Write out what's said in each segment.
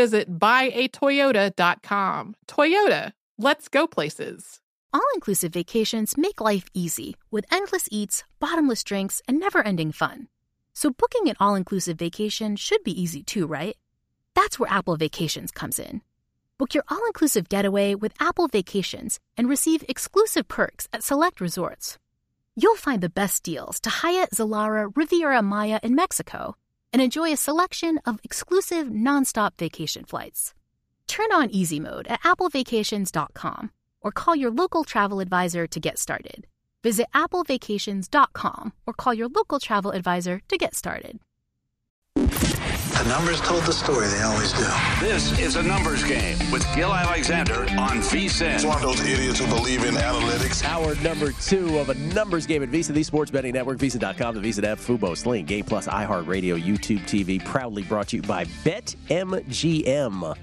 visit buyatoyota.com. Toyota, let's go places. All inclusive vacations make life easy with endless eats, bottomless drinks, and never ending fun. So, booking an all inclusive vacation should be easy too, right? That's where Apple Vacations comes in. Book your all inclusive getaway with Apple Vacations and receive exclusive perks at select resorts. You'll find the best deals to Hyatt, Zilara, Riviera Maya in Mexico and enjoy a selection of exclusive nonstop vacation flights. Turn on easy mode at applevacations.com or call your local travel advisor to get started. Visit applevacations.com or call your local travel advisor to get started. The numbers told the story, they always do. This is a numbers game with Gill Alexander on VSIN. It's one of those idiots who believe in analytics. Hour number two of a numbers game at VSIN, the sports betting network, VSIN.com, the VSIN app, Fubo, Sling, Game Plus, iHeartRadio, YouTube TV, proudly brought to you by BetMGM.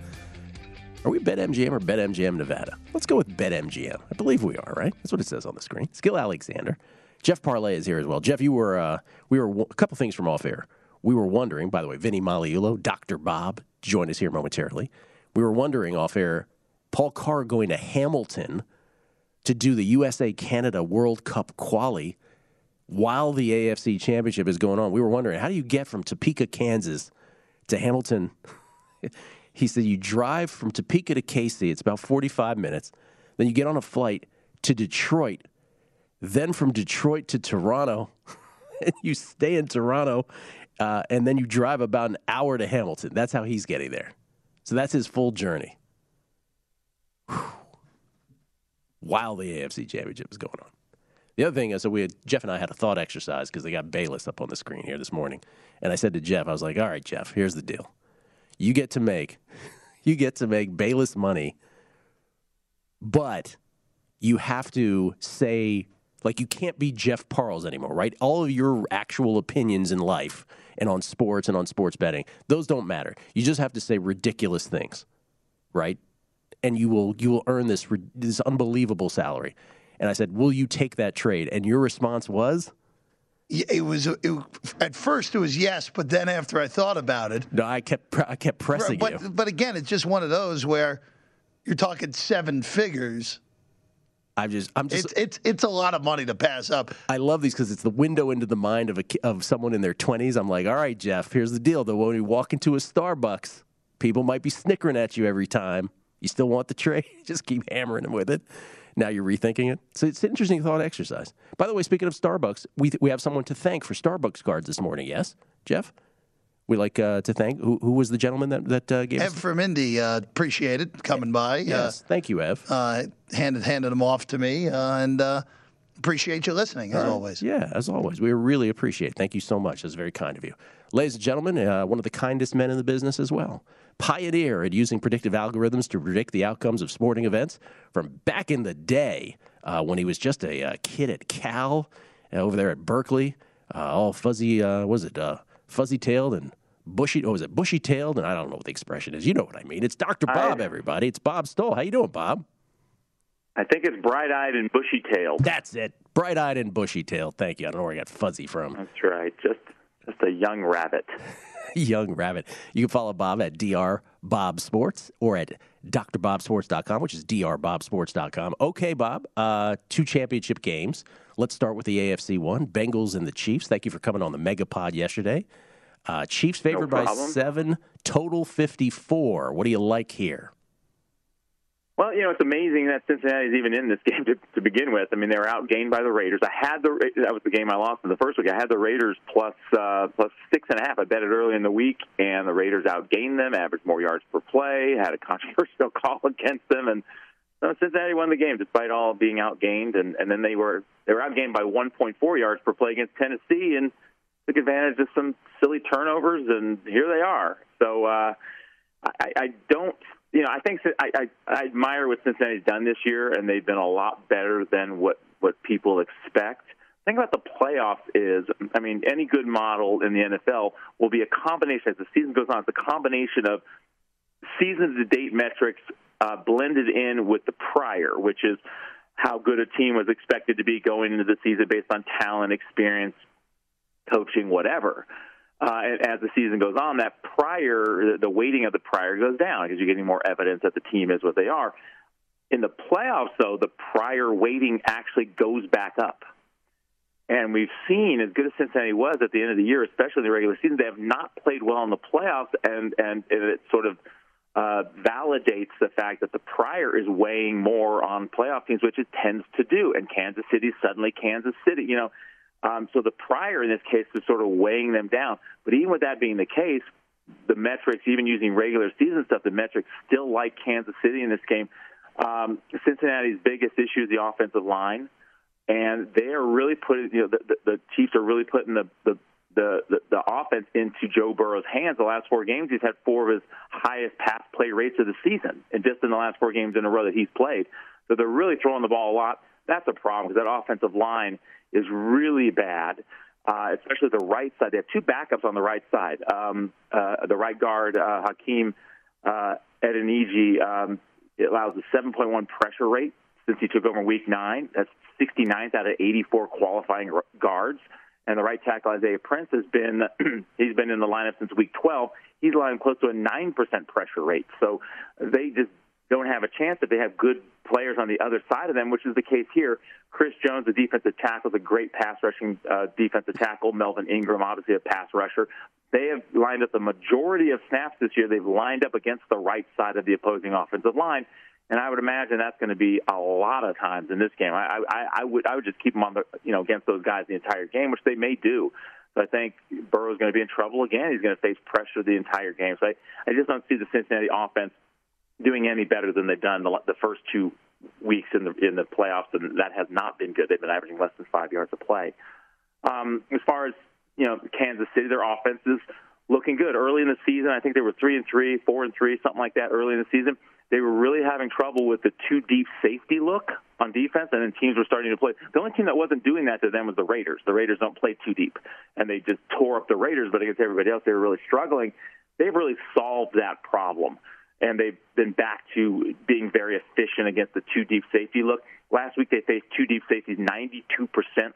Are we BetMGM or BetMGM Nevada? Let's go with BetMGM. I believe we are, right? That's what it says on the screen. Skill Alexander. Jeff Parles is here as well. Jeff, you were, uh, we were a couple things from off air. We were wondering, by the way, Vinny Magliulo, Dr. Bob, join us here momentarily. We were wondering off air, Paul Carr going to Hamilton to do the USA Canada World Cup quali while the AFC Championship is going on. We were wondering, how do you get from Topeka, Kansas to Hamilton? he said you drive from Topeka to KC, it's about 45 minutes. Then you get on a flight to Detroit, then from Detroit to Toronto. you stay in Toronto uh, and then you drive about an hour to Hamilton. That's how he's getting there. So that's his full journey. Whew. While the AFC Championship is going on. The other thing is, so we had, Jeff and I had a thought exercise because they got Bayless up on the screen here this morning, and I said to Jeff, I was like, "All right, Jeff, here's the deal. You get to make, you get to make Bayless money, but you have to say like you can't be Jeff Parles anymore, right? All of your actual opinions in life and on sports and on sports betting, those don't matter. You just have to say ridiculous things, right? And you will you will earn this this unbelievable salary. And I said, "Will you take that trade?" And your response was, it was it, at first it was yes, but then after I thought about it, no, I kept I kept pressing but, you. But again, it's just one of those where you're talking seven figures I'm just, I'm just. It's it's it's a lot of money to pass up. I love these because it's the window into the mind of a of someone in their 20s. I'm like, all right, Jeff, here's the deal. Though when you walk into a Starbucks, people might be snickering at you every time. You still want the trade? just keep hammering them with it. Now you're rethinking it. So it's an interesting thought exercise. By the way, speaking of Starbucks, we we have someone to thank for Starbucks cards this morning. Yes, Jeff we like uh, to thank. Who, who, was the gentleman that that uh, gave Ev us? from Indy. Uh, appreciate it coming by. Yes, thank you, Ev. Uh, handed handed them off to me, uh, and uh, appreciate you listening as always. Yeah, as always, we really appreciate. it. Thank you so much. That's very kind of you, ladies and gentlemen. one of the kindest men in the business as well. Pioneer at using predictive algorithms to predict the outcomes of sporting events from back in the day when he was just a kid at Cal over there at Berkeley, all fuzzy. was it? fuzzy tailed and bushy. Oh, is it bushy tailed? And I don't know what the expression is. You know what I mean. It's Dr. Bob, I, everybody. It's Bob Stoll. How you doing, Bob? I think it's bright eyed and bushy tailed. That's it. Bright eyed and bushy tailed. Thank you. I don't know where I got fuzzy from. That's right. Just just a young rabbit. young rabbit. You can follow Bob at Dr. Bob Sports or at drbobsports.com, which is drbobsports.com. Okay, Bob. Uh, two championship games. Let's start with the AFC one Bengals and the Chiefs. Thank you for coming on the Megapod yesterday. Uh, Chiefs favored no by seven, total 54. What do you like here? Well, you know, it's amazing that Cincinnati's even in this game to, to begin with. I mean, they were outgained by the Raiders. I had the that was the game I lost in the first week. I had the Raiders plus uh, plus six and a half. I bet it early in the week, and the Raiders outgained them, averaged more yards per play, had a controversial call against them, and so Cincinnati won the game despite all being outgained. And and then they were they were outgained by 1.4 yards per play against Tennessee, and took advantage of some silly turnovers, and here they are. So. uh I, I don't. You know, I think I, I, I admire what Cincinnati's done this year, and they've been a lot better than what what people expect. The thing about the playoffs is, I mean, any good model in the NFL will be a combination as the season goes on. It's a combination of season to date metrics uh, blended in with the prior, which is how good a team was expected to be going into the season based on talent, experience, coaching, whatever. Uh, as the season goes on, that prior, the weighting of the prior goes down because you're getting more evidence that the team is what they are. In the playoffs, though, the prior weighting actually goes back up. And we've seen, as good as Cincinnati was at the end of the year, especially in the regular season, they have not played well in the playoffs, and and, and it sort of uh, validates the fact that the prior is weighing more on playoff teams, which it tends to do. And Kansas City suddenly Kansas City, you know. Um, so the prior in this case is sort of weighing them down. But even with that being the case, the metrics, even using regular season stuff, the metrics still like Kansas City in this game. Um, Cincinnati's biggest issue is the offensive line, and they are really putting, you know, the, the, the Chiefs are really putting the, the the, the, the offense into Joe Burrow's hands. The last four games, he's had four of his highest pass play rates of the season, and just in the last four games in a row that he's played. So they're really throwing the ball a lot. That's a problem because that offensive line is really bad, uh, especially the right side. They have two backups on the right side. Um, uh, the right guard, uh, Hakeem uh, Adeniji, um, it allows a 7.1 pressure rate since he took over Week Nine. That's 69th out of 84 qualifying guards and the right tackle Isaiah Prince has been he's been in the lineup since week 12. He's lying close to a nine percent pressure rate. So they just don't have a chance if they have good players on the other side of them, which is the case here. Chris Jones, the defensive tackle, is a great pass rushing uh, defensive tackle. Melvin Ingram, obviously a pass rusher. They have lined up the majority of snaps this year. They've lined up against the right side of the opposing offensive line, and I would imagine that's going to be a lot of times in this game. I, I, I would I would just keep them on the you know against those guys the entire game, which they may do. So I think Burrow's going to be in trouble again. He's going to face pressure the entire game. So I, I just don't see the Cincinnati offense doing any better than they've done the, the first two weeks in the in the playoffs, and that has not been good. They've been averaging less than five yards a play. Um, as far as you know, Kansas City, their offense is looking good. Early in the season, I think they were three and three, four and three, something like that. Early in the season, they were really having trouble with the two deep safety look on defense, and then teams were starting to play. The only team that wasn't doing that to them was the Raiders. The Raiders don't play too deep, and they just tore up the Raiders. But against everybody else, they were really struggling. They've really solved that problem, and they've been back to being very efficient against the two deep safety look. Last week, they faced two deep safeties 92%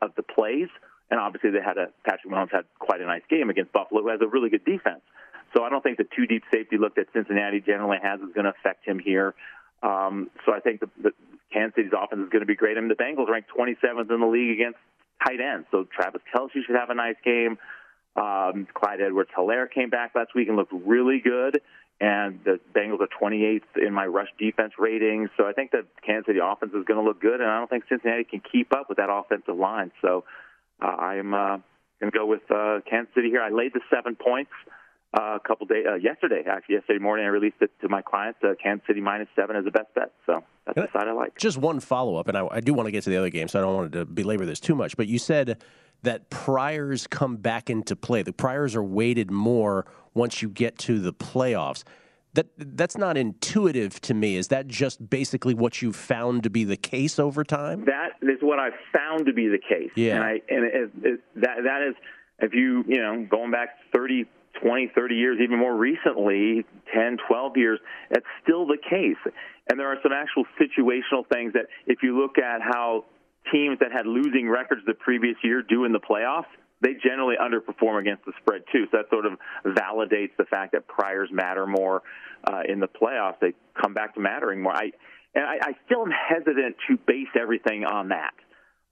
of the plays, and obviously they had a Patrick Mahomes had quite a nice game against Buffalo, who has a really good defense. So I don't think the two deep safety look that Cincinnati generally has is going to affect him here. Um, so I think the, the Kansas City's offense is going to be great. I mean, the Bengals ranked 27th in the league against tight ends, so Travis Kelce should have a nice game. Um, Clyde Edwards-Helaire came back last week and looked really good, and the Bengals are 28th in my rush defense rating. So I think that Kansas City offense is going to look good, and I don't think Cincinnati can keep up with that offensive line. So uh, I'm uh, going to go with uh, Kansas City here. I laid the seven points uh, a couple days uh, yesterday. Actually, yesterday morning, I released it to my clients. Uh, Kansas City minus seven is the best bet. So that's the side I like. Just one follow up, and I, I do want to get to the other game, so I don't want to belabor this too much. But you said that priors come back into play. The priors are weighted more once you get to the playoffs. That that's not intuitive to me. Is that just basically what you've found to be the case over time? That is what I've found to be the case. Yeah, and, I, and it, it, that that is if you you know going back thirty 20, 30 years, even more recently, 10, 12 years, that's still the case. And there are some actual situational things that, if you look at how teams that had losing records the previous year do in the playoffs, they generally underperform against the spread too. So that sort of validates the fact that priors matter more uh, in the playoffs. They come back to mattering more. I and I, I still am hesitant to base everything on that.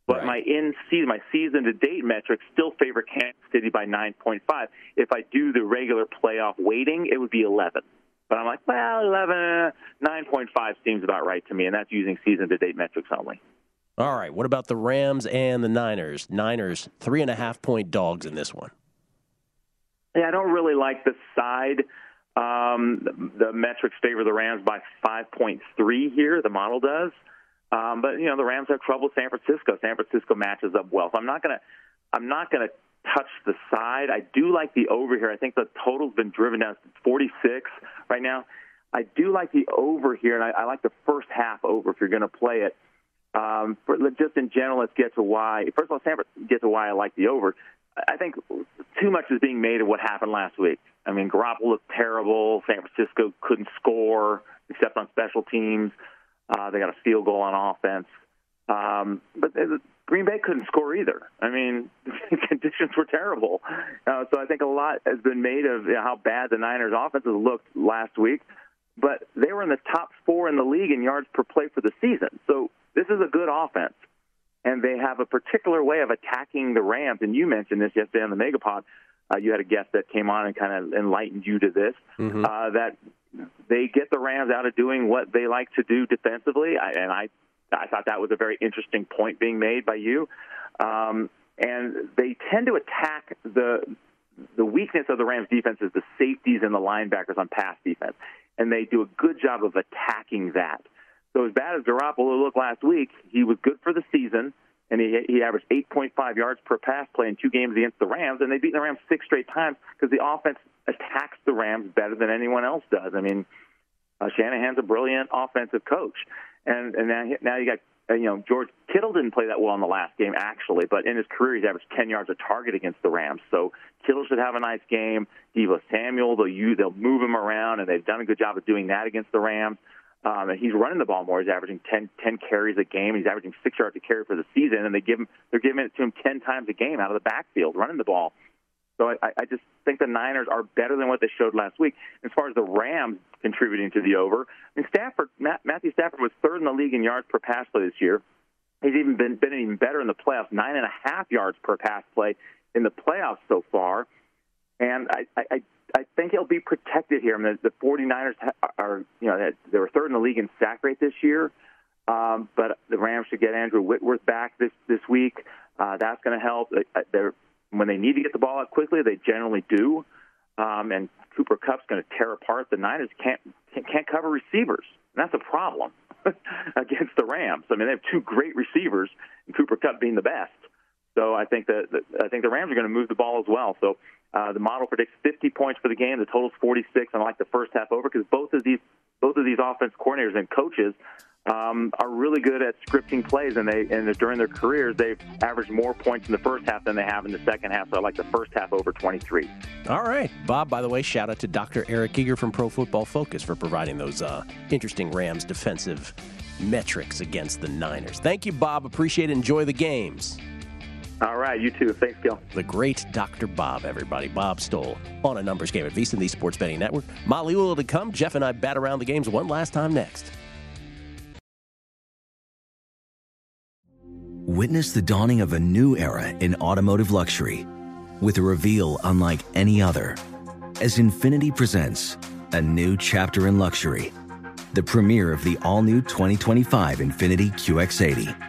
But right. my in season, my season to date metrics still favor Kansas City by 9.5. If I do the regular playoff weighting, it would be 11. But I'm like, well, 11, 9.5 seems about right to me, and that's using season to date metrics only. All right. What about the Rams and the Niners? Niners, three and a half point dogs in this one. Yeah, I don't really like the side. Um, the, the metrics favor the Rams by 5.3 here. The model does. Um, but you know the Rams have trouble with San Francisco. San Francisco matches up well, so I'm not gonna I'm not gonna touch the side. I do like the over here. I think the total's been driven down to 46 right now. I do like the over here, and I, I like the first half over if you're going to play it. Um, for, just in general, let's get to why. First of all, Sanford, get to why I like the over. I think too much is being made of what happened last week. I mean, Garoppolo looked terrible. San Francisco couldn't score except on special teams. Uh, they got a field goal on offense. Um, but Green Bay couldn't score either. I mean, conditions were terrible. Uh, so I think a lot has been made of you know, how bad the Niners' offenses looked last week. But they were in the top four in the league in yards per play for the season. So this is a good offense. And they have a particular way of attacking the Rams. And you mentioned this yesterday on the Megapod. Uh, you had a guest that came on and kind of enlightened you to this. Mm-hmm. Uh, that they get the Rams out of doing what they like to do defensively, I, and I I thought that was a very interesting point being made by you. Um, and they tend to attack the the weakness of the Rams defense is the safeties and the linebackers on pass defense, and they do a good job of attacking that. So as bad as Garoppolo looked last week, he was good for the season, and he he averaged 8.5 yards per pass play in two games against the Rams, and they beat the Rams six straight times because the offense attacks the Rams better than anyone else does. I mean, uh, Shanahan's a brilliant offensive coach, and and now now you got uh, you know George Kittle didn't play that well in the last game actually, but in his career he's averaged 10 yards a target against the Rams. So Kittle should have a nice game. Deebo Samuel they'll use they'll move him around, and they've done a good job of doing that against the Rams. Um, and he's running the ball more. He's averaging 10, 10 carries a game. He's averaging six yards a carry for the season, and they give him they're giving it to him 10 times a game out of the backfield, running the ball. So I, I just think the Niners are better than what they showed last week. As far as the Rams contributing to the over, I mean Stafford, Matt, Matthew Stafford was third in the league in yards per pass play this year. He's even been been even better in the playoffs, nine and a half yards per pass play in the playoffs so far. And I, I, I think he'll be protected here. I mean, the, the 49ers are, you know, they were third in the league in sack rate this year. Um, but the Rams should get Andrew Whitworth back this this week. Uh, that's going to help. They're when they need to get the ball out quickly, they generally do. Um, and Cooper Kupp's going to tear apart the Niners. Can't can't cover receivers. And that's a problem against the Rams. I mean, they have two great receivers, and Cooper Kupp being the best. So I think that I think the Rams are going to move the ball as well. So uh, the model predicts 50 points for the game. The total's 46, and I like the first half over because both of these both of these offense coordinators and coaches um, are really good at scripting plays, and they and during their careers they've averaged more points in the first half than they have in the second half. So I like the first half over 23. All right, Bob. By the way, shout out to Dr. Eric Eager from Pro Football Focus for providing those uh, interesting Rams defensive metrics against the Niners. Thank you, Bob. Appreciate it. Enjoy the games. All right, you too. Thanks, Gill. The great Dr. Bob, everybody. Bob Stoll on a numbers game at VSiN, the Sports Betting Network. Molly will to come. Jeff and I bat around the games one last time next. Witness the dawning of a new era in automotive luxury with a reveal unlike any other as Infiniti presents a new chapter in luxury, the premiere of the all new 2025 Infiniti QX80.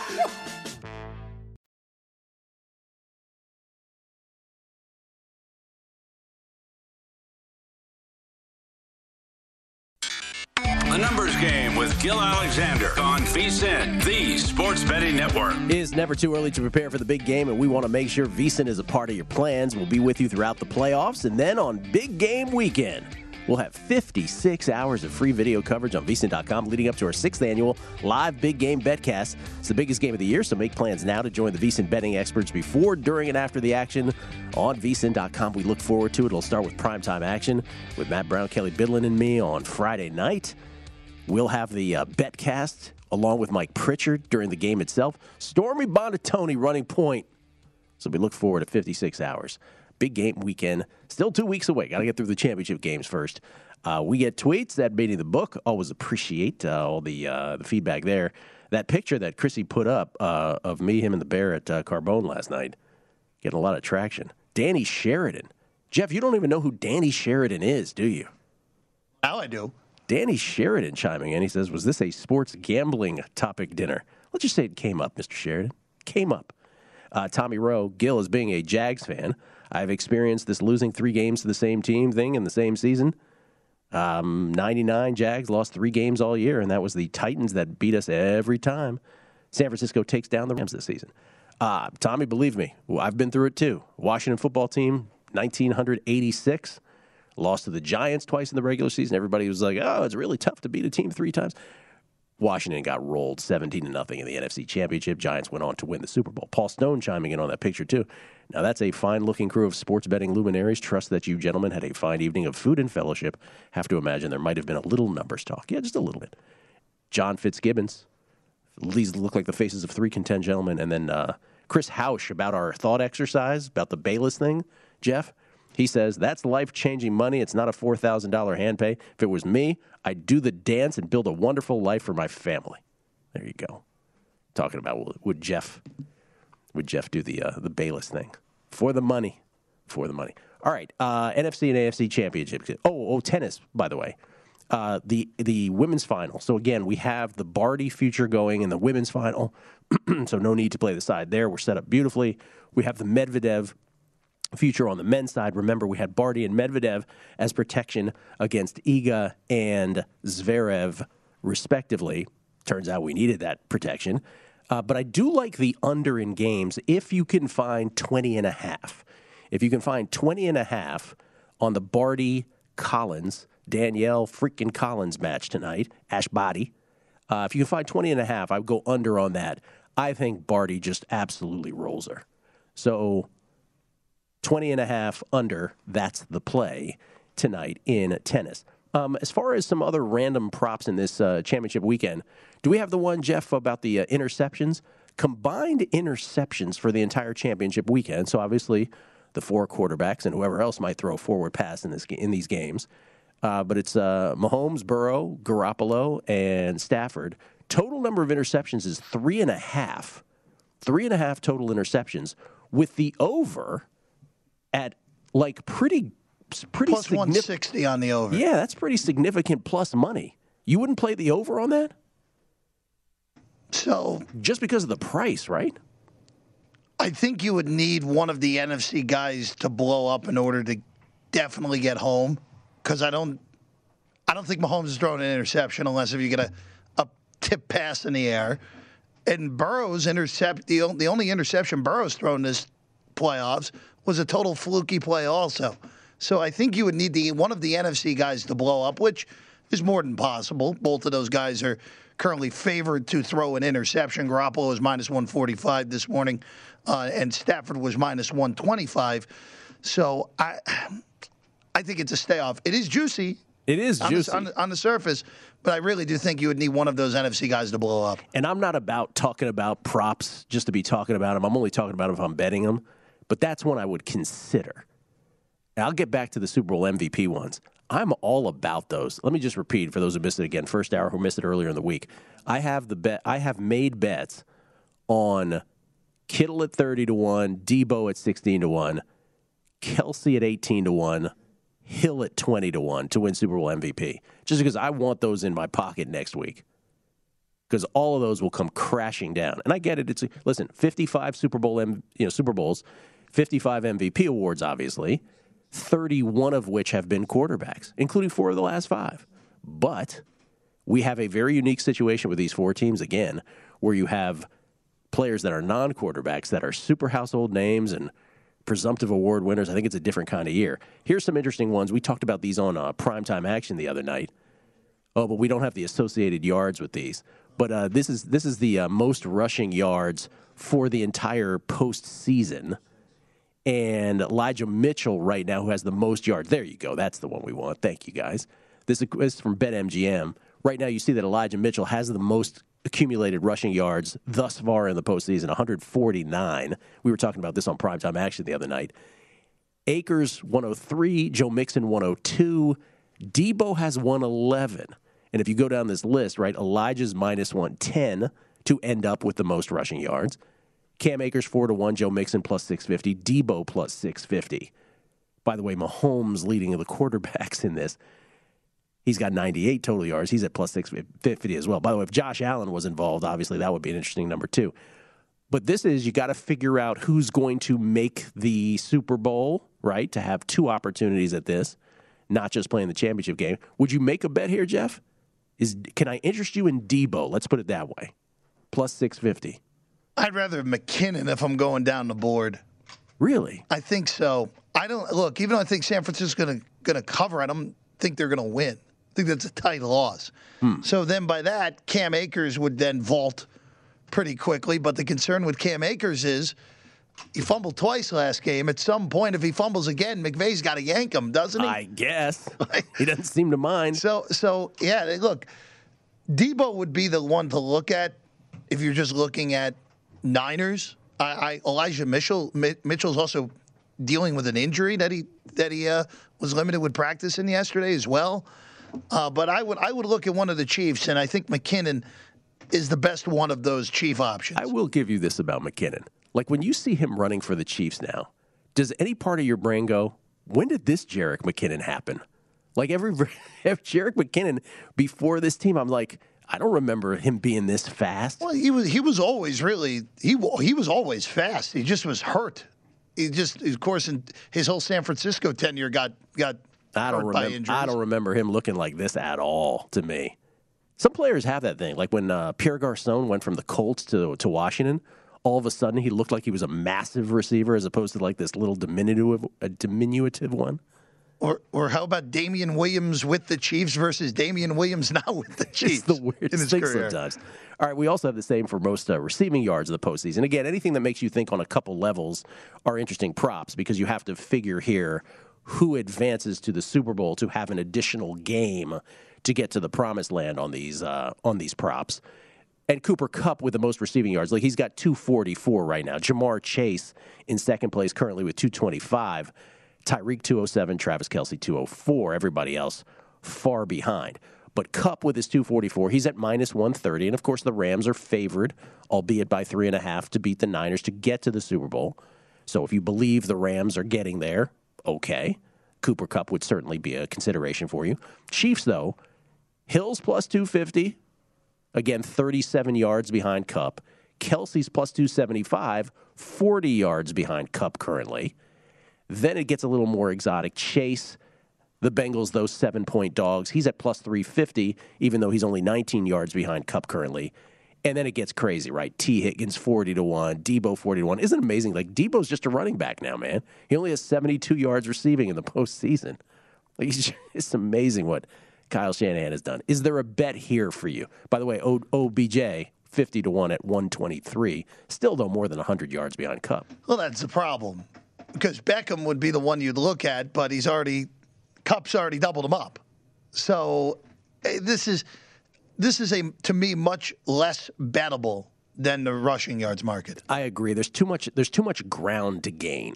Gill Alexander on VSIN, the Sports Betting Network. It is never too early to prepare for the big game, and we want to make sure VSIN is a part of your plans. We'll be with you throughout the playoffs, and then on big game weekend, we'll have 56 hours of free video coverage on VSIN.com leading up to our sixth annual live big game betcast. It's the biggest game of the year, so make plans now to join the VSIN betting experts before, during, and after the action on VSIN.com. We look forward to it. It'll start with primetime action with Matt Brown, Kelly Bidlin, and me on Friday night. We'll have the uh, betcast along with Mike Pritchard during the game itself. Stormy Buonantony running point. So we look forward to 56 hours. Big game weekend. Still two weeks away. Got to get through the championship games first. Uh, we get tweets that made the book. Always appreciate uh, all the uh, the feedback there. That picture that Chrissy put up uh, of me, him, and the bear at uh, Carbone last night, getting a lot of traction. Danny Sheridan. Jeff, you don't even know who Danny Sheridan is, do you? Now I do. Danny Sheridan chiming in. He says, Was this a sports gambling topic dinner? Let's just say it came up, Mr. Sheridan. Came up. Uh, Tommy Rowe, Gill, as being a Jags fan, I've experienced this losing three games to the same team thing in the same season. Um, 99 Jags lost three games all year, and that was the Titans that beat us every time. San Francisco takes down the Rams this season. Uh, Tommy, believe me, I've been through it too. Washington football team, 1986 lost to the Giants twice in the regular season. Everybody was like, "Oh, it's really tough to beat a team three times." Washington got rolled 17 to nothing in the NFC Championship. Giants went on to win the Super Bowl. Paul Stone chiming in on that picture too. Now that's a fine-looking crew of sports betting luminaries. Trust that you gentlemen had a fine evening of food and fellowship. Have to imagine there might have been a little numbers talk. Yeah, just a little bit. John Fitzgibbons. These look like the faces of three content gentlemen, and then uh, Chris Hausch about our thought exercise about the Bayless thing. Jeff, he says, that's life changing money. It's not a $4,000 hand pay. If it was me, I'd do the dance and build a wonderful life for my family. There you go. Talking about would Jeff would Jeff do the uh, the Bayless thing for the money, for the money. All right, uh, NFC and AFC championship. Oh, oh, tennis. By the way, uh, the the women's final. So again, we have the Barty future going in the women's final. so no need to play the side there. We're set up beautifully. We have the Medvedev future on the men's side. Remember, we had Barty and Medvedev as protection against Iga and Zverev, respectively. Turns out we needed that protection. Uh, but I do like the under in games if you can find 20 and a half. If you can find 20 and a half on the Barty Collins, Danielle freaking Collins match tonight, Ash Barty. Uh, if you can find 20 and a half, I would go under on that. I think Barty just absolutely rolls her. So 20 and a half under, that's the play tonight in tennis. Um, as far as some other random props in this uh, championship weekend, do we have the one, Jeff, about the uh, interceptions? Combined interceptions for the entire championship weekend. So obviously, the four quarterbacks and whoever else might throw a forward pass in this in these games. Uh, but it's uh, Mahomes, Burrow, Garoppolo, and Stafford. Total number of interceptions is three and a half. Three and a half total interceptions, with the over at like pretty pretty Plus 160 on the over. Yeah, that's pretty significant plus money. You wouldn't play the over on that? So just because of the price, right? I think you would need one of the NFC guys to blow up in order to definitely get home. Because I don't, I don't think Mahomes is throwing an interception unless if you get a, a tip pass in the air. And Burrow's intercept the the only interception Burrow's thrown this playoffs was a total fluky play also. So I think you would need the one of the NFC guys to blow up, which is more than possible. Both of those guys are currently favored to throw an interception. Garoppolo was minus 145 this morning, uh, and Stafford was minus 125. So I, I think it's a stay off. It is juicy. It is on juicy the, on, the, on the surface, but I really do think you would need one of those NFC guys to blow up. And I'm not about talking about props just to be talking about them. I'm only talking about them if I'm betting them. But that's one I would consider. And I'll get back to the Super Bowl MVP ones. I'm all about those. Let me just repeat for those who missed it again. First hour who missed it earlier in the week. I have the bet. I have made bets on Kittle at thirty to one, Deebo at sixteen to one, Kelce at eighteen to one, Hill at twenty to one to win Super Bowl MVP. Just because I want those in my pocket next week. Because all of those will come crashing down, and I get it. It's listen, fifty-five Super Bowl, M, you know, Super Bowls, fifty-five MVP awards, obviously. 31 of which have been quarterbacks, including four of the last five. But we have a very unique situation with these four teams again, where you have players that are non quarterbacks that are super household names and presumptive award winners. I think it's a different kind of year. Here's some interesting ones. We talked about these on uh, primetime action the other night. Oh, but we don't have the associated yards with these. But uh, this is this is the uh, most rushing yards for the entire postseason and Elijah Mitchell right now, who has the most yards. There you go. That's the one we want. Thank you, guys. This is from BetMGM. Right now, you see that Elijah Mitchell has the most accumulated rushing yards thus far in the postseason 149. We were talking about this on primetime action the other night. Akers 103, Joe Mixon 102, Deebo has 111. And if you go down this list, right, Elijah's minus 110 to end up with the most rushing yards. Cam Akers four to one, Joe Mixon plus six fifty, Deebo plus six fifty. By the way, Mahomes leading the quarterbacks in this. He's got 98 total yards. He's at plus 650 as well. By the way, if Josh Allen was involved, obviously that would be an interesting number too. But this is you got to figure out who's going to make the Super Bowl, right? To have two opportunities at this, not just playing the championship game. Would you make a bet here, Jeff? Is can I interest you in Deebo? Let's put it that way. Plus 650. I'd rather McKinnon if I'm going down the board. Really? I think so. I don't look. Even though I think San Francisco's going to going to cover, I don't think they're going to win. I think that's a tight loss. Hmm. So then, by that, Cam Akers would then vault pretty quickly. But the concern with Cam Akers is he fumbled twice last game. At some point, if he fumbles again, McVay's got to yank him, doesn't he? I guess he doesn't seem to mind. So, so yeah. Look, Deebo would be the one to look at if you're just looking at Niners. I, I Elijah Mitchell Mitchell's also dealing with an injury that he that he uh, was limited with practice in yesterday as well. Uh, but I would I would look at one of the Chiefs, and I think McKinnon is the best one of those Chief options. I will give you this about McKinnon. Like when you see him running for the Chiefs now, does any part of your brain go, "When did this Jerick McKinnon happen?" Like every if Jerick McKinnon before this team, I'm like, I don't remember him being this fast. Well, he was he was always really he he was always fast. He just was hurt. He just of course in his whole San Francisco tenure got got I don't remember I don't remember him looking like this at all to me. Some players have that thing. Like when uh, Pierre Garcon went from the Colts to to Washington, all of a sudden he looked like he was a massive receiver as opposed to like this little diminutive a diminutive one. Or, or how about Damien Williams with the Chiefs versus Damien Williams now with the Chiefs? It's the weirdest thing career. sometimes. All right, we also have the same for most uh, receiving yards of the postseason. Again, anything that makes you think on a couple levels are interesting props because you have to figure here who advances to the Super Bowl to have an additional game to get to the promised land on these uh, on these props. And Cooper Kupp with the most receiving yards, like he's got 244 right now. Ja'Marr Chase in second place currently with 225. Tyreek 207, Travis Kelce 204. Everybody else far behind. But Kupp with his 244, he's at minus 130. And of course, the Rams are favored, albeit by three and a half, to beat the Niners to get to the Super Bowl. So if you believe the Rams are getting there, okay. Cooper Kupp would certainly be a consideration for you. Chiefs, though, Hills plus 250. Again, 37 yards behind Kupp. Kelce's plus 275, 40 yards behind Kupp currently. Then it gets a little more exotic. Chase, the Bengals, those seven point dogs, he's at plus 350, even though he's only 19 yards behind Kupp currently. And then it gets crazy, right? Tee Higgins 40 to 1, Deebo 40 to 1. Isn't it amazing? Like, Deebo's just a running back now, man. He only has 72 yards receiving in the postseason. Like, just, it's amazing what Kyle Shanahan has done. Is there a bet here for you? By the way, o- OBJ 50 to 1 at 123. Still, though, more than 100 yards behind Kupp. Well, that's the problem because Beckham would be the one you'd look at, but he's already Kupp's already doubled him up. So eh, this is this is a to me much less bettable than the rushing yards market. I agree. There's too much there's too much ground to gain.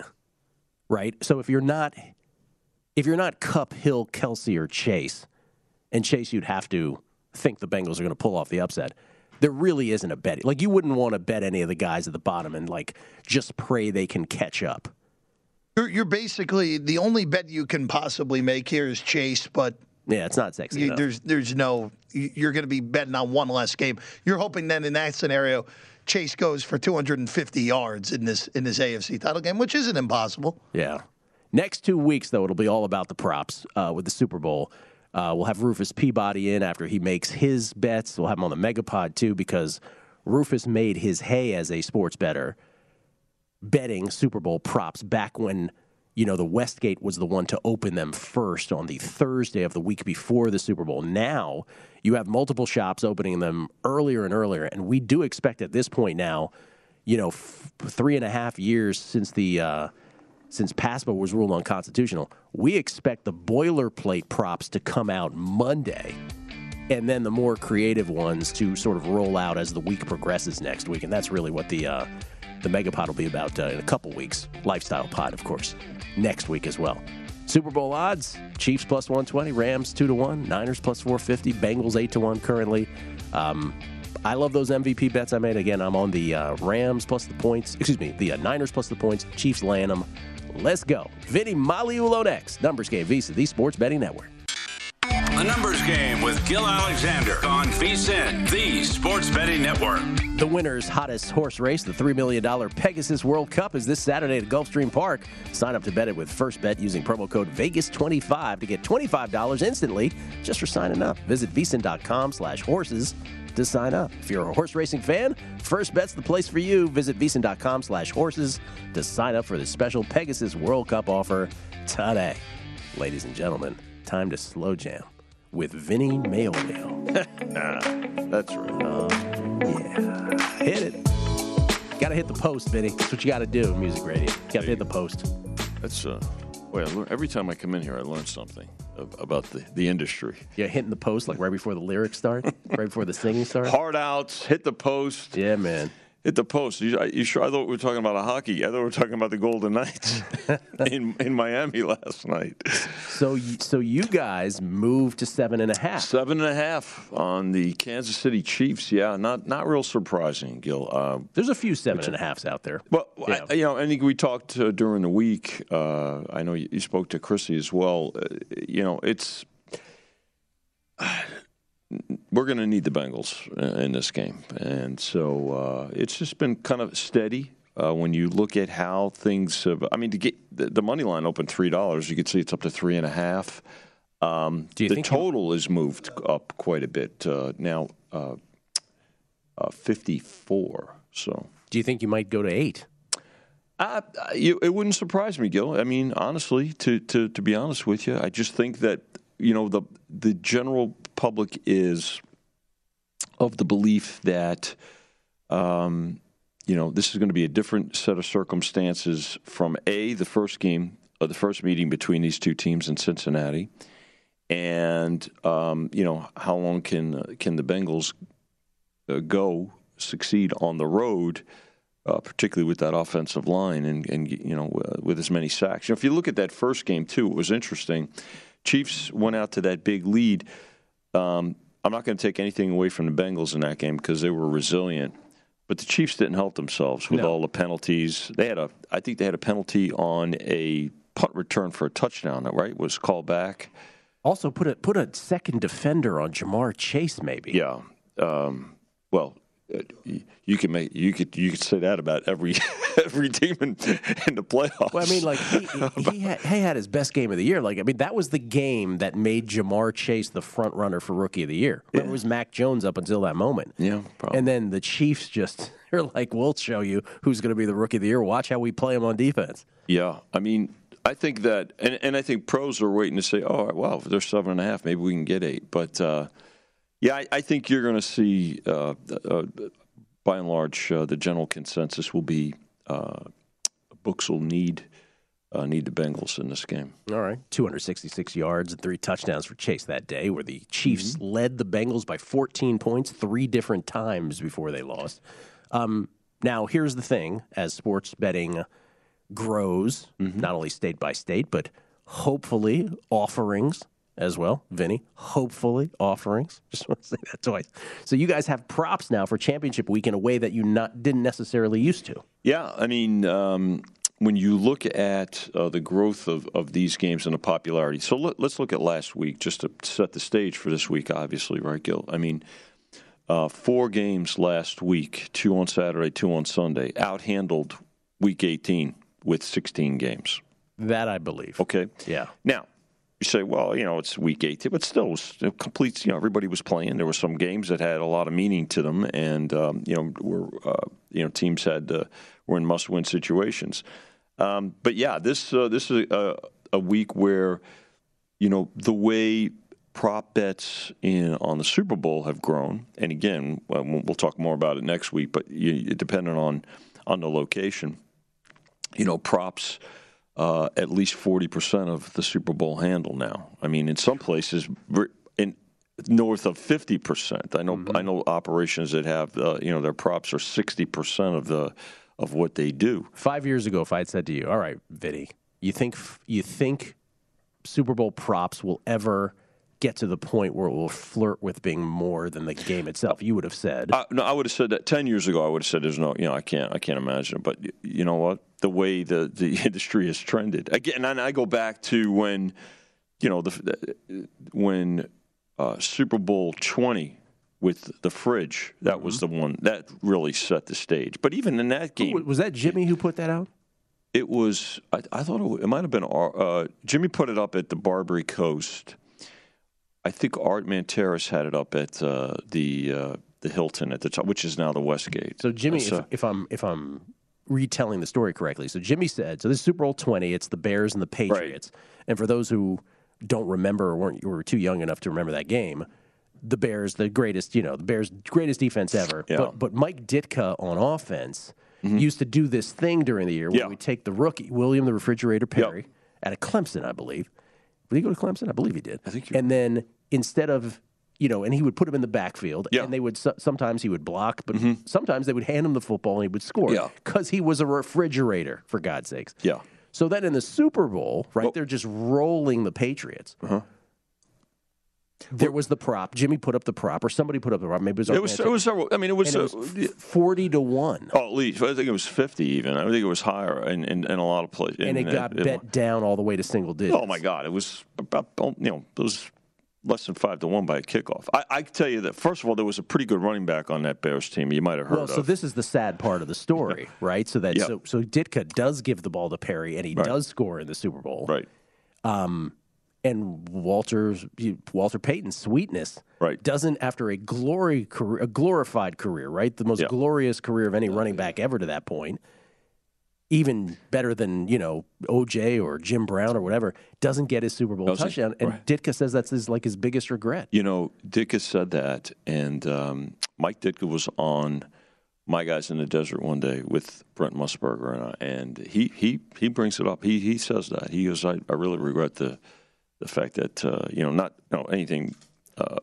Right? So if you're not if you're not Kupp, Hill, Kelce, or Chase, and Chase, you'd have to think the Bengals are going to pull off the upset. There really isn't a bet. Like you wouldn't want to bet any of the guys at the bottom and like just pray they can catch up. You're, you're basically the only bet you can possibly make here is Chase, but yeah, it's not sexy. You, there's there's no you're going to be betting on one less game. You're hoping then in that scenario, Chase goes for 250 yards in this in this AFC title game, which isn't impossible. Yeah. Next two weeks though, it'll be all about the props uh, with the Super Bowl. Uh, we'll have Rufus Peabody in after he makes his bets. We'll have him on the Megapod too because Rufus made his hay as a sports better betting Super Bowl props back when you know the Westgate was the one to open them first on the Thursday of the week before the Super Bowl. Now you have multiple shops opening them earlier and earlier, and we do expect at this point now, you know, f- three and a half years since the uh, since PASPA was ruled unconstitutional, we expect the boilerplate props to come out Monday and then the more creative ones to sort of roll out as the week progresses next week. And that's really what the uh, the Megapod will be about uh, in a couple weeks. Lifestyle Pod, of course, next week as well. Super Bowl odds: Chiefs plus 120, Rams two to one, Niners plus 450, Bengals eight to one currently. Um, I love those MVP bets I made. Again, I'm on the uh, Rams plus the points. Excuse me, the uh, Niners plus the points. Chiefs laying them. Let's go. Vinny Magliulo next. Numbers game Visa, the Sports Betting Network. A numbers game with Gill Alexander on VSIN, the Sports Betting Network. The winner's hottest horse race, the $3 million Pegasus World Cup, is this Saturday at Gulfstream Park. Sign up to bet it with First Bet using promo code VEGAS25 to get $25 instantly just for signing up. Visit VSIN.com slash horses to sign up. If you're a horse racing fan, First Bet's the place for you. Visit VSIN.com slash horses to sign up for the special Pegasus World Cup offer today. Ladies and gentlemen, time to slow jam with Vinny Mayo. That's right. Uh, yeah. Hit it. Got to hit the post, Vinny. That's what you got to do in music radio. Got to hit the post. That's uh. Well, every time I come in here, I learn something about the, the industry. Yeah, hitting the post like right before the lyrics start, right before the singing starts. Hard outs, hit the post. Yeah, man. Hit the post. You, you, sure? I thought we were talking about a hockey. I thought we were talking about the Golden Knights in in Miami last night. So, so you guys moved to seven and a half. Seven and a half on the Kansas City Chiefs. Yeah, not not real surprising, Gill. Uh, There's a few seven and a halves out there. Well, yeah. I, you know, I think we talked uh, during the week. Uh, I know you, you, spoke to Chrissy as well. Uh, you know, it's we're going to need the Bengals in this game, and so uh, it's just been kind of steady. Uh, when you look at how things have, I mean, to get the, the money line open three dollars, you can see it's up to three and a half. Um, the total has moved up quite a bit uh, now, uh, uh, fifty-four. So, do you think you might go to eight? Uh, you, it wouldn't surprise me, Gill. I mean, honestly, to, to to be honest with you, I just think that you know the the general public is of the belief that um, you know this is going to be a different set of circumstances from a the first game of the first meeting between these two teams in Cincinnati, and um, you know how long can can the Bengals uh, go succeed on the road. Uh, particularly with that offensive line and, and you know uh, with as many sacks. You know, if you look at that first game too, it was interesting. Chiefs went out to that big lead. Um, I'm not going to take anything away from the Bengals in that game because they were resilient. But the Chiefs didn't help themselves with no. all the penalties. They had a, I think they had a penalty on a punt return for a touchdown. That right was called back. Also, put a put a second defender on Ja'Marr Chase, maybe. Yeah. Um, well, you can make you could you could say that about every every team in, in the playoffs. Well, I mean, like he, he, had, he, had, his best game of the year. Like I mean, that was the game that made Ja'Marr Chase the front runner for Rookie of the Year. Yeah. It was Mac Jones up until that moment. Yeah, probably. and then the Chiefs just they're like, "We'll show you who's going to be the Rookie of the Year. Watch how we play him on defense." Yeah, I mean, I think that, and, and I think pros are waiting to say, "Oh, well, if they're seven and a half, maybe we can get eight. But uh, yeah, I, I think you're going to see, uh, uh, by and large, uh, the general consensus will be uh, books will need uh, need the Bengals in this game. All right, 266 yards and three touchdowns for Chase that day, where the Chiefs mm-hmm. led the Bengals by 14 points three different times before they lost. Um, now, here's the thing: as sports betting grows, mm-hmm. not only state by state, but hopefully offerings as well, Vinny. Hopefully offerings. Just want to say that twice. So you guys have props now for championship week in a way that you not didn't necessarily used to. Yeah, I mean, um, when you look at uh, the growth of, of these games and the popularity, so let, us look at last week just to set the stage for this week, obviously, right, Gill? I mean, uh, four games last week, two on Saturday, two on Sunday, outhandled week 18 with 16 games. That I believe. Okay. Yeah. Now, you say, well, you know, it's week 18, but still, it. You know, everybody was playing. There were some games that had a lot of meaning to them, and um, you know, were uh, you know, teams had uh, were in must-win situations. Um, but yeah, this uh, this is a, a week where you know the way prop bets in on the Super Bowl have grown, and again, we'll talk more about it next week. But you, depending on on the location, you know, props uh, at least forty percent of the Super Bowl handle now. I mean, in some places, in north of fifty percent. I know mm-hmm. I know operations that have uh, you know their props are sixty percent of the of what they do. Five years ago, if I had said to you, "All right, Vinny, you think you think Super Bowl props will ever?" Get to the point where it will flirt with being more than the game itself. You would have said. Uh, no, I would have said that ten years ago. I would have said, "There's no, you know, I can't, I can't imagine." But you know what? The way the the industry has trended again, and I go back to when, you know, the when uh, Super Bowl twenty with the fridge. That mm-hmm. was the one that really set the stage. But even in that game, was that Jimmy who put that out? It was. I, I thought it, it, might have been uh, Jimmy put it up at the Barbary Coast I think Art Manteris had it up at uh, the uh, the Hilton at the top, which is now the Westgate. So Jimmy, if, if, I'm if I'm retelling the story correctly, so Jimmy said, so this is Super Bowl twenty. It's the Bears and the Patriots. Right. And for those who don't remember or weren't were too young enough to remember that game, the Bears, the greatest, you know, the Bears' greatest defense ever. Yeah. But but Mike Ditka on offense mm-hmm. used to do this thing during the year where yeah. we take the rookie William the Refrigerator Perry yep. out of Clemson, I believe. Did he go to Clemson? I believe he did. I think. And then instead of you know, and he would put him in the backfield, yeah. and they would sometimes he would block, but mm-hmm. sometimes they would hand him the football and he would score because yeah. he was a refrigerator for God's sakes. Yeah. So then in the Super Bowl, right, well, they're just rolling the Patriots. Uh-huh. There was the prop. Jimmy put up the prop, or somebody put up the prop. Maybe it was. It was. It was several. I mean, it was, it was forty to one. Oh, at least I think it was fifty. Even I think it was higher in, in, in a lot of places. And it got it, bet down all the way to single digits. Oh my God! It was about you know it was less than five to one by a kickoff. I, I tell you that first of all, there was a pretty good running back on that Bears team. You might have heard. Well, so of. this is the sad part of the story, right? So that so, so Ditka does give the ball to Perry, and he right. does score in the Super Bowl, right? Um, and Walter's Walter Payton's sweetness right. doesn't after a glory career, a glorified career, right? The most yeah. glorious career of any running back ever to that point even better than you know OJ or Jim Brown or whatever, doesn't get his Super Bowl touchdown. And right. Ditka says that's his like his biggest regret. You know, Ditka said that, and um, Mike Ditka was on my guys in the desert one day with Brent Musburger, and, I, and he he he brings it up. He he says that he goes, I, I really regret the the fact that uh, you know not you know anything uh,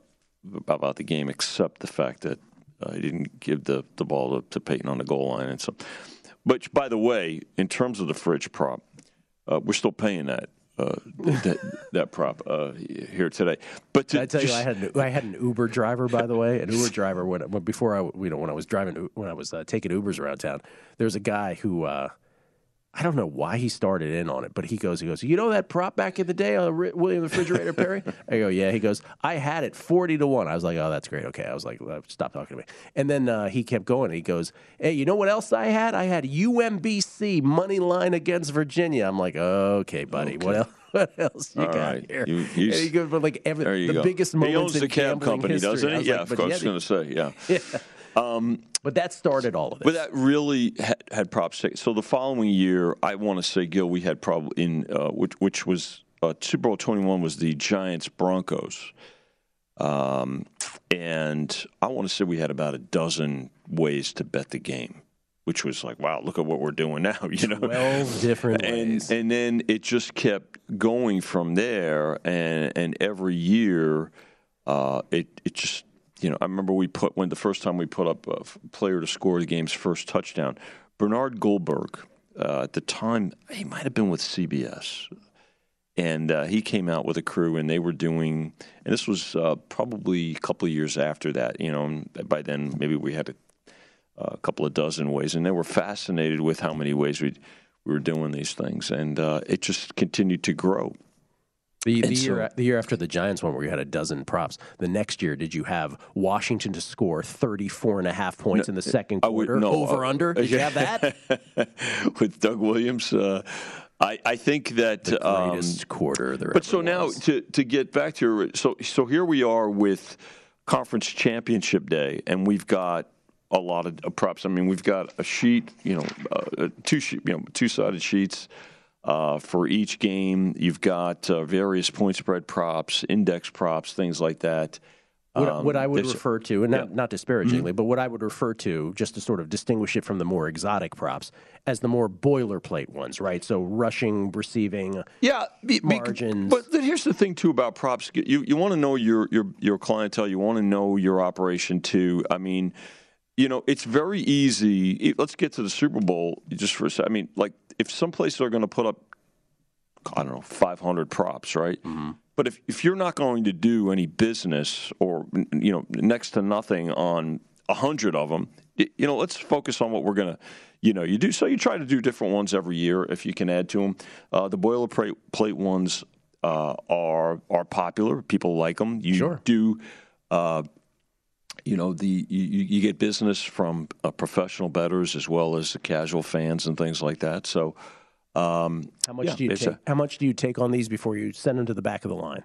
about the game except the fact that uh, he didn't give the the ball to, to Payton on the goal line and so. But by the way, in terms of the fridge prop, uh, we're still paying that. Uh, that, that prop uh, here today, but to, I tell just, you, I had an, I had an Uber driver, by the way, an Uber driver when, when before I you know when I was driving when I was uh, taking Ubers around town. there was a guy who uh, I don't know why he started in on it, but he goes, he goes, you know that prop back in the day on uh, William Refrigerator Perry? I go, yeah. He goes, I had it forty to one. I was like, oh, that's great. Okay. I was like, stop talking to me. And then uh, he kept going. He goes, hey, you know what else I had? I had UMBC money line against Virginia. I'm like, okay, buddy. Okay. What else? What else you All got right. here? You, you, and he goes, but like every, the go. biggest moments he owns the cab company, history. doesn't he? Yeah, like, of course. I was going to say, yeah. yeah. Um, but that started all of this. But that really had, had props. So the following year, I want to say, Gill, we had probably in uh, which, which was uh, Super Bowl twenty one was the Giants Broncos, um, and I want to say we had about a dozen ways to bet the game. Which was like, wow, look at what we're doing now, you know. Twelve different and, ways, and then it just kept going from there, and and every year, uh, it it just you know, I remember we put when the first time we put up a player to score the game's first touchdown, Bernard Goldberg. Uh, at the time, he might have been with CBS. and uh, he came out with a crew, and they were doing, and this was uh, probably a couple of years after that. You know, by then maybe we had a, a, couple of dozen ways, and they were fascinated with how many ways we we were doing these things, and uh, it just continued to grow. The, the year the year after the Giants one where you had a dozen props. The next year, did you have Washington to score 34 and a half points no, in the second quarter? Would, no, over uh, under? Did you have that? With Doug Williams, uh, I, I, think that the greatest um, quarter there. But so was. now to to get back to your so so here we are with conference championship day, and we've got a lot of props. I mean, we've got a sheet, you know, uh, two sheet, you know, two sided sheets uh, for each game. You've got uh, various point spread props, index props, things like that. What, um, what I would refer to, and not, yeah. not disparagingly, mm-hmm. but what I would refer to, just to sort of distinguish it from the more exotic props, as the more boilerplate ones, right? So rushing, receiving, yeah, be, margins. But here's the thing too about props: you you want to know your your your clientele, you want to know your operation too. I mean, you know, it's very easy. Let's get to the Super Bowl just for a second. I mean, like if some places are going to put up, I don't know, 500 props, right? Mm-hmm. But if, if you're not going to do any business or, you know, next to nothing on a 100 of them, you know, let's focus on what we're going to, you know, you do. So you try to do different ones every year if you can add to them. Uh, the boilerplate plate ones uh, are are popular. People like them. You sure. do. Uh, you know the you, you get business from uh, professional bettors as well as the casual fans and things like that. So, um, how much yeah, do you take, a, how much do you take on these before you send them to the back of the line?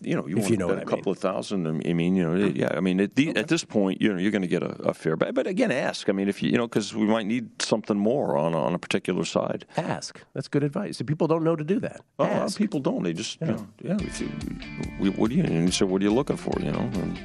You know, you if want you know a couple mean. of thousand. I mean, you know, yeah. I mean, at, the, okay. at this point, you know, you're going to get a, a fair. But, but again, ask. I mean, if you you know, because we might need something more on on a particular side. Ask. That's good advice. People don't know to do that. Oh, ask. people don't. They just, yeah. You know, yeah. You, what do you? And so, what are you looking for? You know. And,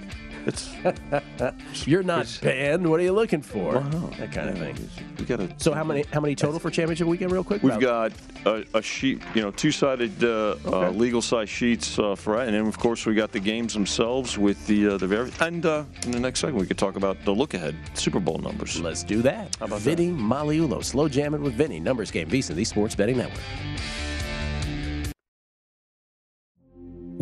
you're not banned. What are you looking for? Well, that kind of thing. We got to. So how many how many total for championship weekend? Real quick. We've got a, a, sheet, you know, two sided uh, uh, legal size sheets uh, for, it. and then of course we got the games themselves with the uh, the very and uh, in the next segment we could talk about the look ahead Super Bowl numbers. Let's do that. How about Vinny that? Magliulo, slow jamming with Vinny. Numbers game, VSiN, the Sports Betting Network.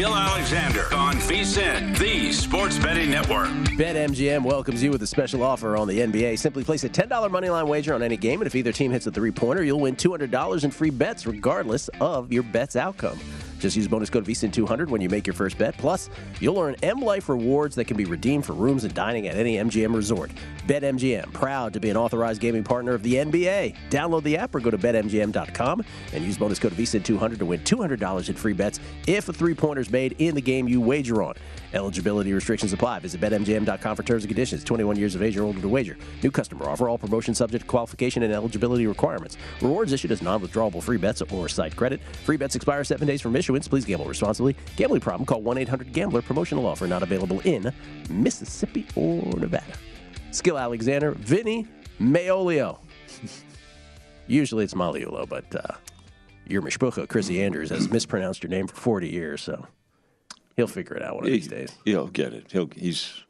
Gill Alexander on VSIN, the Sports Betting Network. BetMGM welcomes you with a special offer on the NBA. Simply place a $10 moneyline wager on any game, and if either team hits a three pointer, you'll win $200 in free bets regardless of your bet's outcome. Just use bonus code VSIN200 when you make your first bet. Plus, you'll earn M Life rewards that can be redeemed for rooms and dining at any MGM resort. BetMGM, proud to be an authorized gaming partner of the NBA. Download the app or go to BetMGM.com and use bonus code VSIN200 to win $200 in free bets if a three pointer is made in the game you wager on. Eligibility restrictions apply. Visit BetMGM.com for terms and conditions. 21 years of age or older to wager. New customer offer. All promotion subject to qualification and eligibility requirements. Rewards issued as non withdrawable free bets or site credit. Free bets expire seven days from issuance. Please gamble responsibly. Gambling problem? Call 1 800 Gambler. Promotional offer not available in Mississippi or Nevada. Gill Alexander, Vinny Maolio. Usually it's Magliulo, but uh, your mishpucha, Chrissy Andrews, has mispronounced your name for 40 years, so he'll figure it out one of these days. He'll get it. He'll he's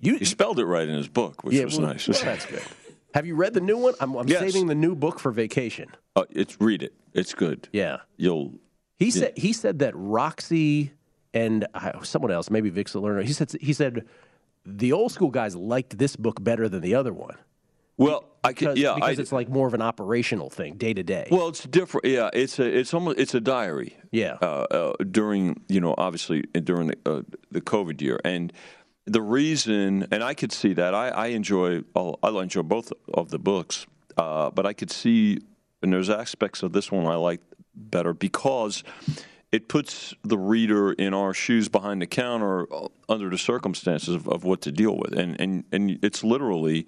he spelled it right in his book, which Yeah, was well, nice. well, that's good. Have you read the new one? I'm, I'm Yes. saving the new book for vacation. Uh, it's read it. It's good. Yeah. You'll. He yeah. said he said that Roxy and uh, someone else, maybe Vic Salerno, he said he said the old school guys liked this book better than the other one. Well, I can. Because, Yeah, because I, it's like more of an operational thing, day to day. Well, it's different. Yeah, it's a it's almost it's a diary. Yeah. Uh, uh, during you know obviously during the uh, the COVID year and. The reason, and I could see that. I, I enjoy, all- I enjoy both of the books, uh, but I could see, and there's aspects of this one I like better because it puts the reader in our shoes behind the counter uh, under the circumstances of, of what to deal with, and and and it's literally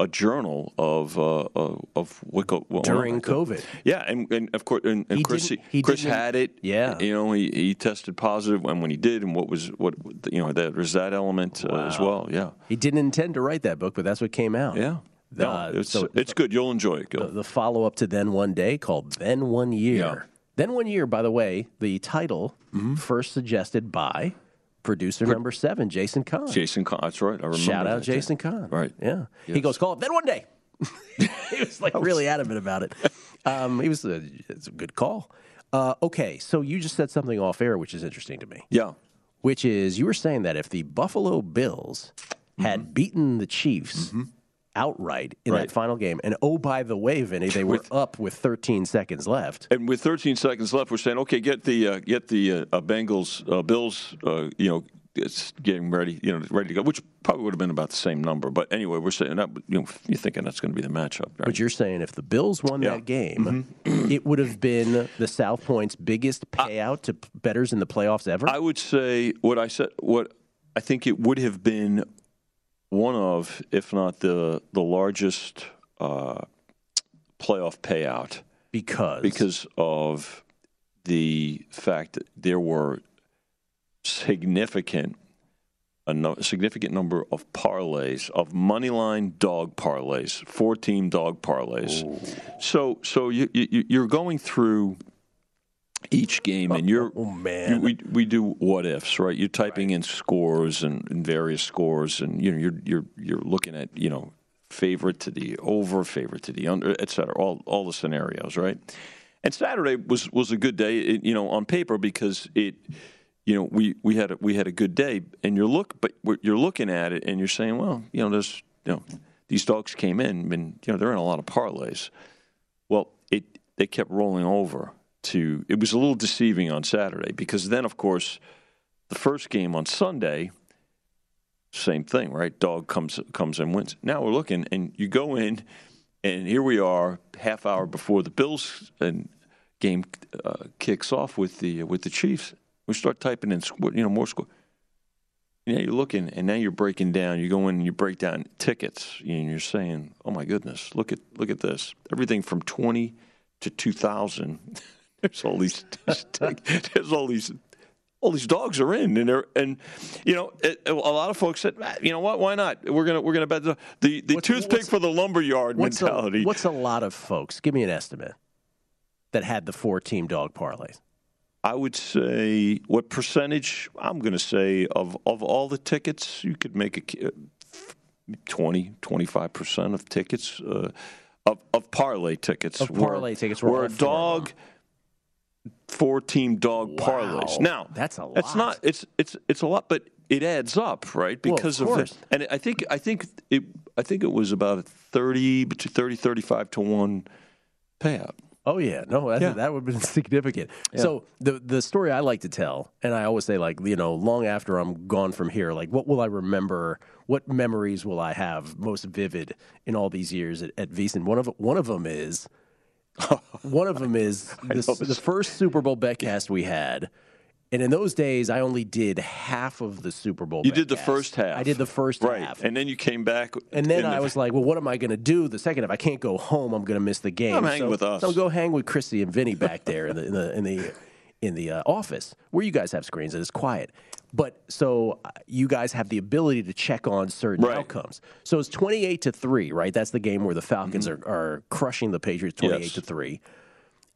a journal of uh, of, of well, During well, COVID. Yeah, and, and of course, and, and He Chris he Chris had it. Yeah. you know, he, he tested positive, and when he did, and what was what you know, there was that element uh, as well. Yeah, He didn't intend to write that book, but that's what came out. yeah. No, Uh, it's so- it's good. You'll enjoy it. Gill. the, the follow up to Then One Day called Then One Year. Yeah. Then One Year, by the way, the title first suggested by producer number seven, Jason Kahn. Jason Kahn. That's right. I remember. Shout out. Jason Kahn. Right. Yeah. He goes, call it Then One Day. he was like really adamant about it. Um, he was a, it's a good call. Uh, okay, so you just said something off air, which is interesting to me. Yeah. Which is you were saying that if the Buffalo Bills had beaten the Chiefs outright in Right. that final game, and oh by the way, Vinny, they were up with 13 seconds left. And with 13 seconds left, we're saying, okay, get the uh, get the uh, uh, Bengals uh, Bills, uh, you know, it's getting ready, you know, ready to go, which probably would have been about the same number. But anyway, we're saying that, you know, you're thinking that's going to be the matchup, right? But you're saying if the Bills won Yeah. that game, it would have been the South Point's biggest payout to bettors in the playoffs ever. I would say what I said. What I think it would have been one of, if not the the largest uh, playoff payout, because? Because of the fact that there were significant a no, significant number of parlays of money line dog parlays, four team dog parlays. So so you, you you're going through each game and oh, you're oh man. we we do what ifs right? You're typing in scores and, and various scores and you know you're you're you're looking at you know favorite to the over favorite to the under et cetera all all the scenarios right? And Saturday was was a good day it, you know on paper because it you know we we had a, we had a good day. And you're look but you're looking at it and you're saying well you know there's you know these dogs came in and you know they're in a lot of parlays. Well, it they kept rolling over to. It was a little deceiving on Saturday because then, of course, the first game on Sunday, same thing, right? Dog comes comes and wins. Now we're looking, and you go in, and here we are, half hour before the Bills and game uh, kicks off with the with the Chiefs. We start typing in, you know, more score. Now you're looking, and now you're breaking down. You go in and you break down tickets, and you're saying, "Oh my goodness, look at look at this! Everything from 20 to 2,000. There's all these, there's all these, all these dogs are in, and they're and you know it, a lot of folks said, "Ah, you know what? Why not? We're gonna we're gonna bet the the, the toothpick for the lumberyard what's mentality. A, what's a lot of folks? Give me an estimate that had the four team dog parlays. I would say what percentage? I'm going to say of of all the tickets, you could make a uh, 20, 25 percent of tickets uh, of of parlay tickets. Of were- parlay tickets were were a dog. four team dog parlays. Now that's a lot. It's not. It's it's it's a lot, but it adds up, right? Well, of Because of, course. it. And I think I think it I think it was about a 30 between 30 35 to 1 payout. Oh yeah, no, that, Yeah. that would have been significant. Yeah. So the the story I like to tell, and I always say like you know, long after I'm gone from here, like what will I remember? What memories will I have most vivid in all these years at, at VSiN? One of one of them is one of them is I the, this. first Super Bowl betcast we had. And in those days, I only did half of the Super Bowl. You did the betcast. first half. I did the first right. half. And then you came back And then I the- was like, well, what am I going to do the second half? I can't go home. I'm going to miss the game. Come hang so, with us. So I'll go hang with Chrissy and Vinny back there in the in the in the, in the uh, office where you guys have screens and it's quiet. But so uh, you guys have the ability to check on certain Right. outcomes. So it's 28 to 3, right? That's the game where the Falcons are, are crushing the Patriots 28 Mm-hmm. Yes. to 3.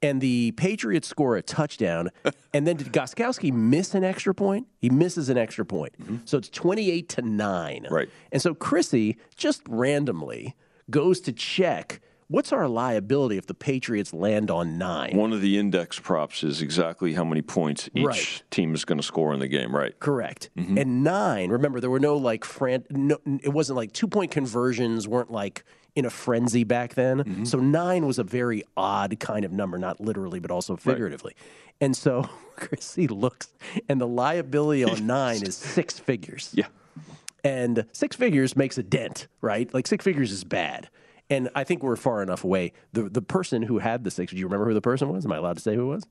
And the Patriots score a touchdown. and then did Gostkowski miss an extra point? He misses an extra point. So it's 28 to 9. Mm-hmm. Right. And so Chrissy just randomly goes to check what's our liability if the Patriots land on 9? one of the index props is exactly how many points each Right. team is going to score in the game, right? Correct. Mm-hmm. And nine, remember, there were no like fran- no, it wasn't like two point conversions weren't like in a frenzy back then. Mm-hmm. So nine was a very odd kind of number, not literally, but also figuratively. And so Chrissy looks, and the liability on nine is six figures. Yeah. And six figures makes a dent, right? Like six figures is bad. And I think we're far enough away. The the person who had the six, do you remember who the person was? Am I allowed to say who it was?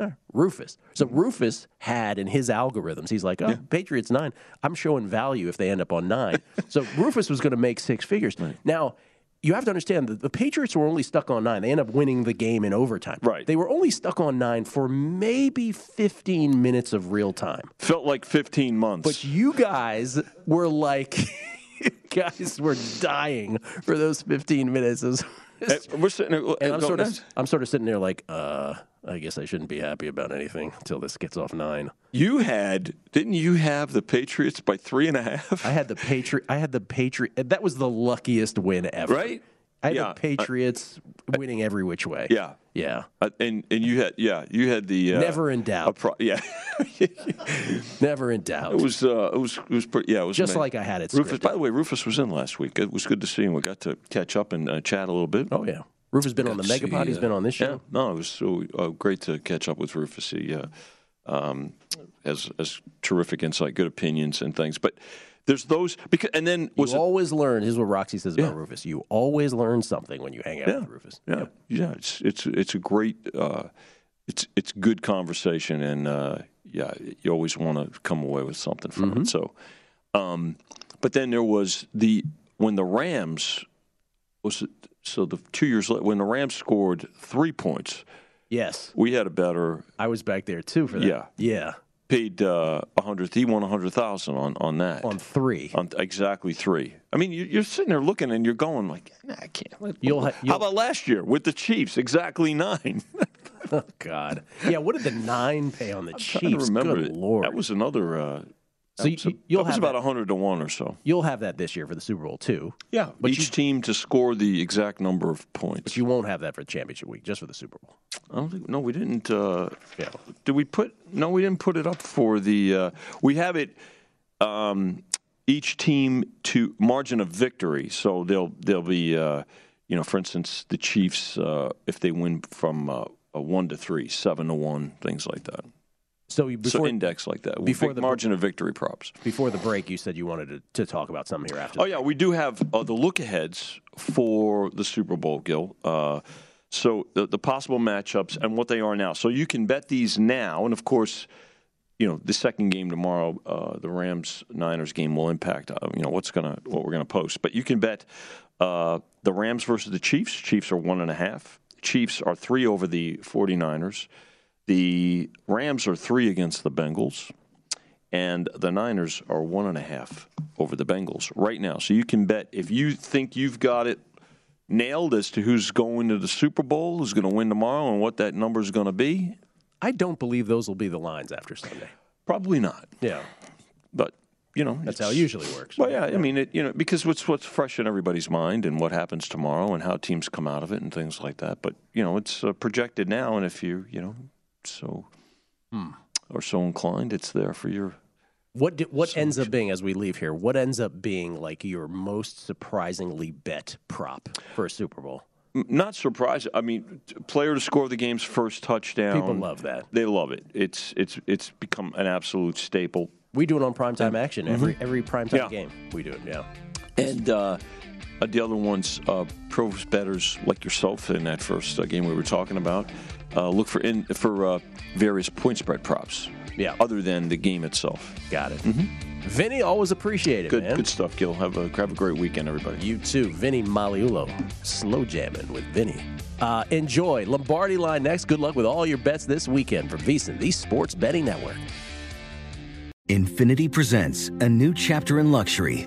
Yeah, Rufus. So Rufus had in his algorithms, he's like, oh, Patriots nine. I'm showing value if they end up on nine. so Rufus was going to make six figures. Now, you have to understand that the Patriots were only stuck on nine. They end up winning the game in overtime. Right. They were only stuck on nine for maybe 15 minutes of real time. Felt like 15 months. But you guys were like, you guys were dying for those 15 minutes. Was- we're sitting there, and I'm sort of, I'm sort of sitting there like, uh, I guess I shouldn't be happy about anything until this gets off nine. You had, didn't you have the Patriots by three and a half? I had the Patriot. I had the Patriot. That was the luckiest win ever. Right? I had Yeah. the Patriots winning every which way. Yeah. Yeah. Uh, and and you had yeah you had the uh, Never in doubt. pro- yeah Never in doubt. it was uh, it was it was pretty, yeah it was Just amazing. like I had it Rufus scripted. by the way Rufus was in last week it was good to see him we got to catch up and uh, chat a little bit oh yeah Rufus has been on the Megapod. He's uh, been on this show. yeah no it was so uh, great to catch up with Rufus he uh, um, has has terrific insight good opinions and things but there's those because and then was you it always learn. Here's what Roxy says about Yeah. Rufus. You always learn something when you hang out Yeah. with Rufus. Yeah, yeah. It's it's it's a great, uh, it's it's good conversation, and uh, yeah, you always want to come away with something from Mm-hmm. it. So, um, but then there was the when the Rams was it, so the two years later when the Rams scored three points, Yes. we had a better. I was back there too for that. Yeah. Yeah. Paid uh, a hundred. He won a hundred thousand on on that. On three. On exactly three. I mean, you- you're sitting there looking, and you're going like, nah, I can't. You'll ha- How you'll- about last year with the Chiefs? Exactly nine. Oh God. Yeah. What did the nine pay on the to Chiefs? remember Good it. lord. That was another. Uh, So that you- you'll that was have about that. a hundred to one or so. You'll have that this year for the Super Bowl too. Yeah, But each you- team to score the exact number of points. But you won't have that for championship week, just for the Super Bowl. I don't think. No, we didn't. Uh, Yeah. Did we put? No, we didn't put it up for the. Uh, we have it. Um, each team to margin of victory. So they'll they'll be. Uh, you know, for instance, the Chiefs uh, if they win from uh, a one to three, seven to one, things like that. So before so index like that. before the- margin of victory props. before the break, you said you wanted to, to talk about something here after. Oh yeah, we do have uh, the look aheads for the Super Bowl, Gill. Uh, so the, the possible matchups and what they are now. So you can bet these now, and of course, you know the second game tomorrow, uh, the Rams Niners game will impact uh, you know what's gonna what we're gonna post. But you can bet uh, the Rams versus the Chiefs. Chiefs are one and a half. Chiefs are three over the 49ers. The Rams are three against the Bengals and the Niners are one and a half over the Bengals right now. So you can bet if you think you've got it nailed as to who's going to the Super Bowl, who's going to win tomorrow, and what that number is going to be. I don't believe those will be the lines after Sunday. Probably not, Yeah, but you know that's how it usually works. Well, yeah, I mean, it, you know, because what's what's fresh in everybody's mind and what happens tomorrow and how teams come out of it and things like that. But you know, it's uh, projected now, and if you you know so Hmm. or so inclined, it's there for your. What di- what ends up being as we leave here? What ends up being like your most surprisingly bet prop for a Super Bowl? Not surprised. I mean, player to score the game's first touchdown. People love that. They love it. It's it's it's become an absolute staple. We do it on primetime action every Mhm. every primetime Yeah. game. We do it. Yeah. And uh, uh, the other ones, uh, pro bettors like yourself in that first uh, game we were talking about, uh, look for in for uh, various point spread props. Yeah. Other than the game itself. Got it. Mm-hmm. Vinny, always appreciate it, Good man. good stuff, Gill. Have a have a great weekend, everybody. You too, Vinny Magliulo. Slow jamming with Vinny. Uh, enjoy Lombardi line next. Good luck with all your bets this weekend from VSiN, the Sports Betting Network. Infiniti presents a new chapter in luxury,